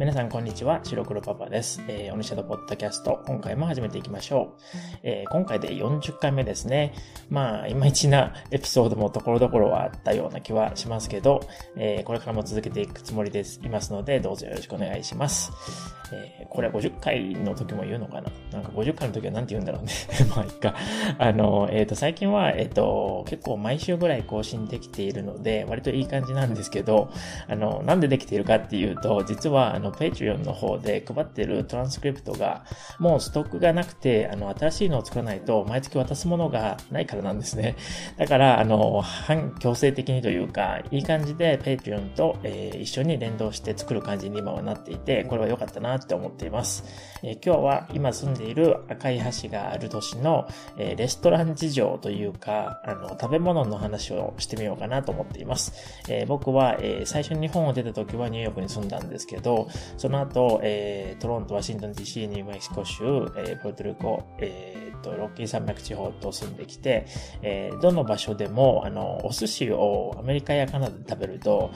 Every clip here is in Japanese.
皆さん、こんにちは。白黒パパです。えー、オニシャドポッドキャスト、今回も始めていきましょう。えー、今回で40回目ですね。まあ、いまいちなエピソードもところどころはあったような気はしますけど、えー、これからも続けていくつもりです。いますので、どうぞよろしくお願いします。えー、これは50回の時も言うのかな？なんか50回の時は何て言うんだろうね。まあ、いっか。あの、えっ、ー、と、最近は、えっ、ー、と、結構毎週ぐらい更新できているので、割といい感じなんですけど、あの、なんでできているかっていうと、実は、あの、Patreon の方で配ってるトランスクリプトが、もうストックがなくて、あの、新しいのを作らないと、毎月渡すものがないからなんですね。だから、あの、反強制的にというか、いい感じで Patreon と、えー、一緒に連動して作る感じに今はなっていて、これは良かったなって思っています。え、今日は今住んでいる赤い橋がある都市の、え、レストラン事情というか、あの、食べ物の話をしてみようかなと思っています。え僕は、え最初に日本を出た時はニューヨークに住んだんですけど、その後、えトロント、ワシントン DC、ニューメキシコ州、えプルトリコ、えー、と、ロッキー山脈地方と住んできて、えどの場所でも、あの、お寿司をアメリカやカナダで食べると、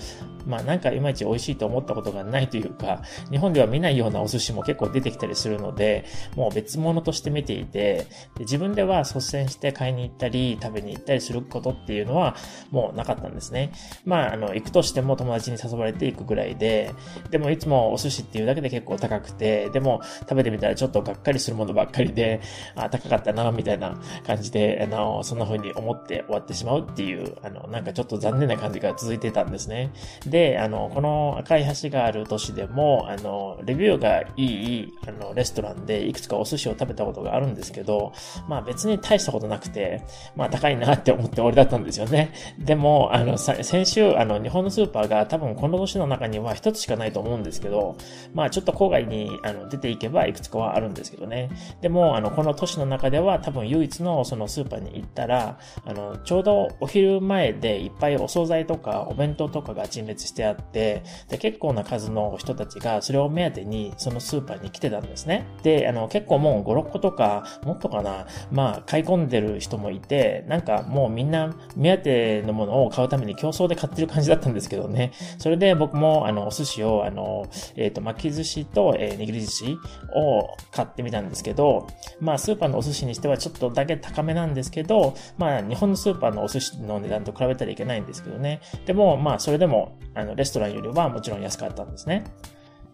まあなんかいまいち美味しいと思ったことがないというか、日本では見ないようなお寿司も結構出てきたりするので、もう別物として見ていて、で自分では率先して買いに行ったり、食べに行ったりすることっていうのはもうなかったんですね。まあ、あの、行くとしても友達に誘われて行くぐらいで、でもいつもお寿司っていうだけで結構高くて、でも食べてみたらちょっとがっかりするものばっかりで、あ、高かったな、みたいな感じで、あの、そんな風に思って終わってしまうっていう、あの、なんかちょっと残念な感じが続いてたんですね。で、あの、この赤い橋がある都市でも、あの、レビューがいい、あの、レストランでいくつかお寿司を食べたことがあるんですけど、まあ別に大したことなくて、まあ高いなって思って終わりだったんですよね。でも、あの、先週、あの、日本のスーパーが多分この都市の中には一つしかないと思うんですけど、まあちょっと郊外にあの出ていけばいくつかはあるんですけどね。でも、あの、この都市の中では多分唯一のそのスーパーに行ったら、あの、ちょうどお昼前でいっぱいお惣菜とかお弁当とかが陳列してあって、で、結構な数の人たちがそれを目当てにそのスーパーに来てたんですね。で、あの、結構もう5、6個とか、もっとかな、まあ、買い込んでる人もいて、なんかもうみんな目当てのものを買うために競争で買ってる感じだったんですけどね。それで僕も、あの、お寿司を、あの、えっ、ー、と、巻き寿司と、えー、握り寿司を買ってみたんですけど、まあ、スーパーのお寿司にしてはちょっとだけ高めなんですけど、まあ、日本のスーパーのお寿司の値段と比べたらいけないんですけどね。でも、まあ、それでも、あの、レストランよりはもちろん安かったんですね。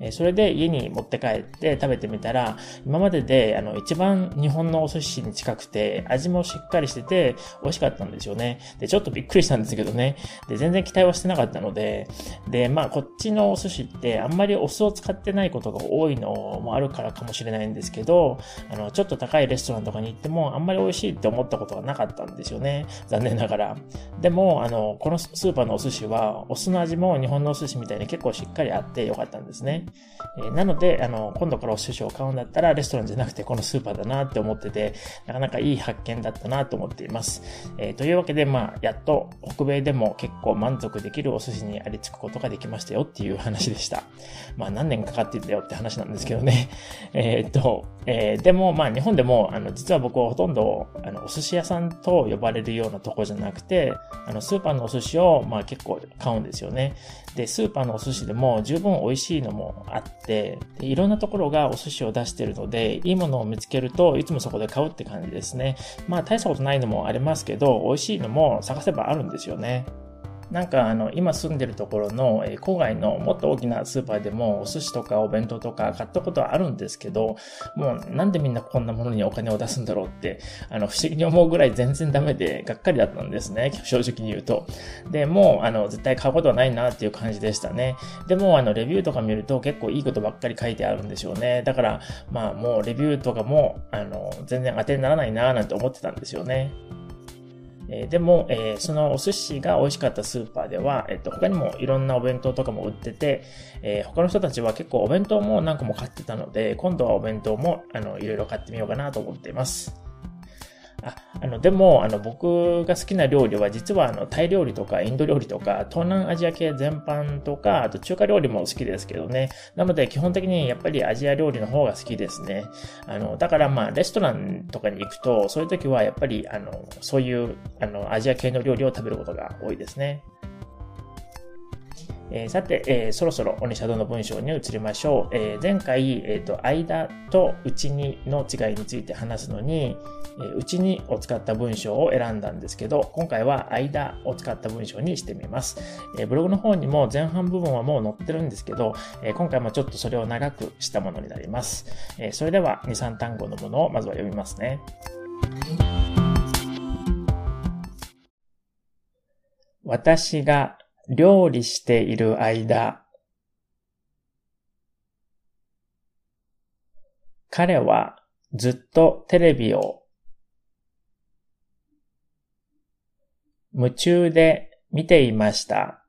えそれで家に持って帰って食べてみたら、今までであの一番日本のお寿司に近くて、味もしっかりしてて美味しかったんですよね。で、ちょっとびっくりしたんですけどね。で、全然期待はしてなかったので、で、まあこっちのお寿司ってあんまりお酢を使ってないことが多いのもあるからかもしれないんですけど、あの、ちょっと高いレストランとかに行ってもあんまり美味しいって思ったことがなかったんですよね。残念ながら。でも、あの、このスーパーのお寿司は、お酢の味も日本のお寿司みたいに結構しっかりあってよかったんですね。え、なので、あの、今度からお寿司を買うんだったら、レストランじゃなくてこのスーパーだなって思ってて、なかなかいい発見だったなと思っています。えー、というわけで、まあ、やっと北米でも結構満足できるお寿司にありつくことができましたよっていう話でした。まあ、何年かかってたよって話なんですけどね。えっと、えー、でも、まあ、日本でも、あの、実は僕はほとんど、あの、お寿司屋さんと呼ばれるようなとこじゃなくて、あの、スーパーのお寿司を、まあ、結構買うんですよね。で、スーパーのお寿司でも十分美味しいのもあって、でいろんなところがお寿司を出してるので、いいものを見つけるといつもそこで買うって感じですね。まあ大したことないのもありますけど、美味しいのも探せばあるんですよね。なんかあの、今住んでるところの、え郊外のもっと大きなスーパーでもお寿司とかお弁当とか買ったことはあるんですけど、もうなんでみんなこんなものにお金を出すんだろうって、あの、不思議に思うぐらい全然ダメで、がっかりだったんですね。正直に言うと。で、もう、あの、絶対買うことはないなっていう感じでしたね。でも、あの、レビューとか見ると結構いいことばっかり書いてあるんでしょうね。だから、まあもうレビューとかも、あの、全然当てにならないななんて思ってたんですよね。えー、でも、えー、そのお寿司が美味しかったスーパーでは、えっと、他にもいろんなお弁当とかも売ってて、え、他の人たちは結構お弁当も何個も買ってたので、今度はお弁当も、あの、いろいろ買ってみようかなと思っています。あ あのでもあの僕が好きな料理は実はあのタイ料理とかインド料理とか東南アジア系全般とかあと中華料理も好きですけどね。なので基本的にやっぱりアジア料理の方が好きですね。あのだからまあレストランとかに行くとそういう時はやっぱりあのそういうあのアジア系の料理を食べることが多いですね。えー、さて、えー、そろそろオニシャドの文章に移りましょう。えー、前回、えっ、と、間と内にの違いについて話すのに、え内にを使った文章を選んだんですけど、今回は間を使った文章にしてみます。えブログの方にも前半部分はもう載ってるんですけど、え今回もちょっとそれを長くしたものになります。えそれでは2、3単語のものをまずは読みますね。私が料理している間、彼はずっとテレビを夢中で見ていました。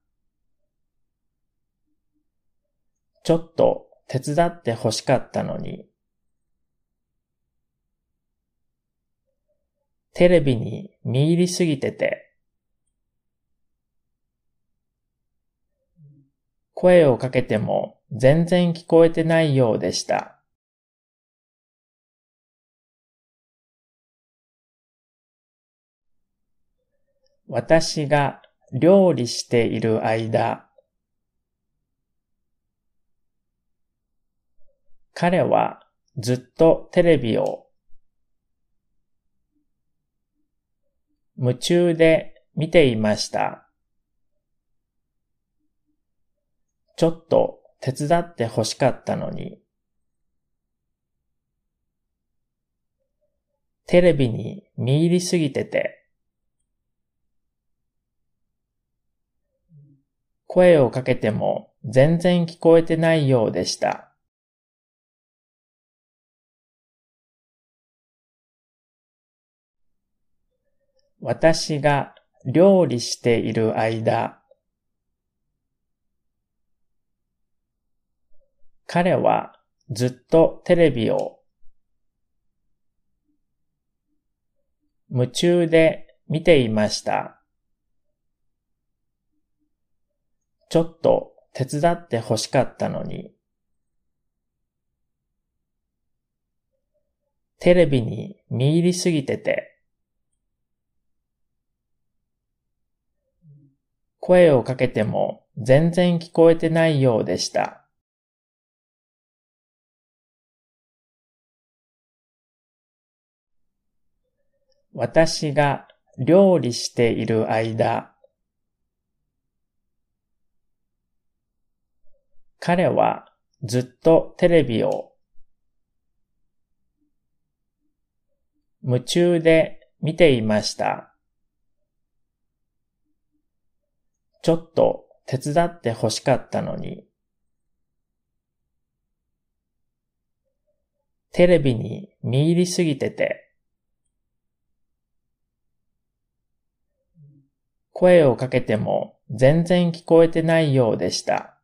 ちょっと手伝って欲しかったのに。テレビに見入りすぎてて、声をかけても全然聞こえてないようでした。私が料理している間、彼はずっとテレビを夢中で見ていました。ちょっと手伝って欲しかったのに。テレビに見入りすぎてて。声をかけても全然聞こえてないようでした。私が料理している間、彼はずっとテレビを夢中で見ていました。ちょっと手伝って欲しかったのに。テレビに見入りすぎてて。声をかけても全然聞こえてないようでした。私が料理している間、彼はずっとテレビを夢中で見ていました。ちょっと手伝って欲しかったのに。テレビに見入りすぎてて、声をかけても全然聞こえてないようでした。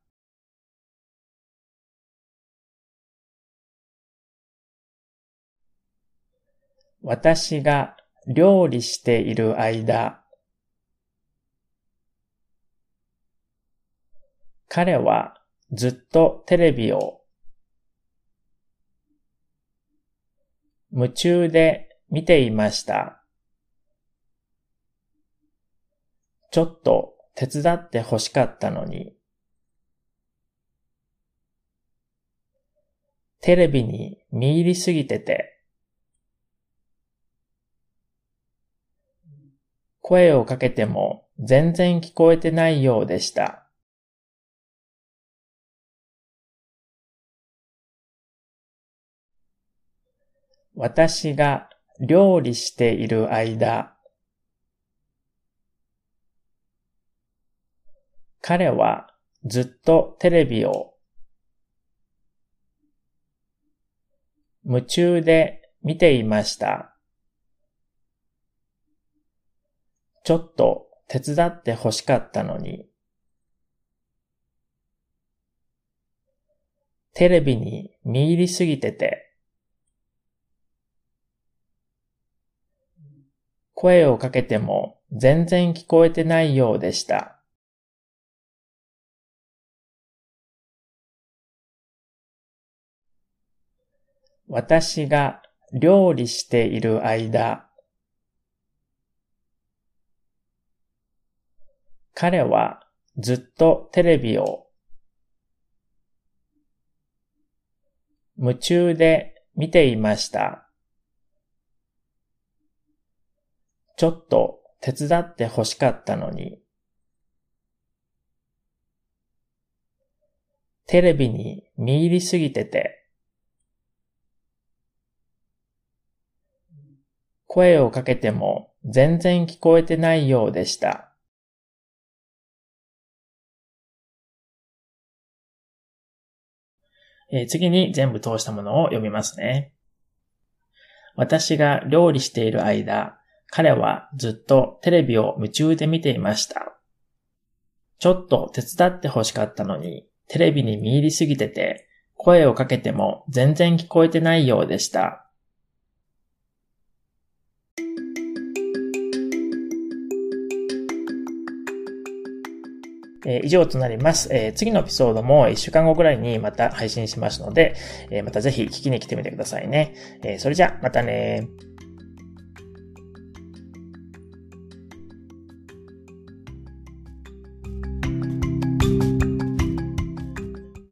私が料理している間、彼はずっとテレビを夢中で見ていました。ちょっと手伝って欲しかったのに。テレビに見入りすぎてて。声をかけても全然聞こえてないようでした。私が料理している間、彼はずっとテレビを夢中で見ていました。ちょっと手伝って欲しかったのに。テレビに見入りすぎてて。声をかけても全然聞こえてないようでした。私が料理している間、彼はずっとテレビを夢中で見ていました。ちょっと手伝って欲しかったのに。テレビに見入りすぎてて。声をかけても全然聞こえてないようでした。えー、次に全部通したものを読みますね。私が料理している間、彼はずっとテレビを夢中で見ていました。ちょっと手伝って欲しかったのに、テレビに見入りすぎてて、声をかけても全然聞こえてないようでした。えー、以上となります。えー、次のエピソードも1週間後ぐらいにまた配信しますので、えー、またぜひ聞きに来てみてくださいね。えそれじゃ、またね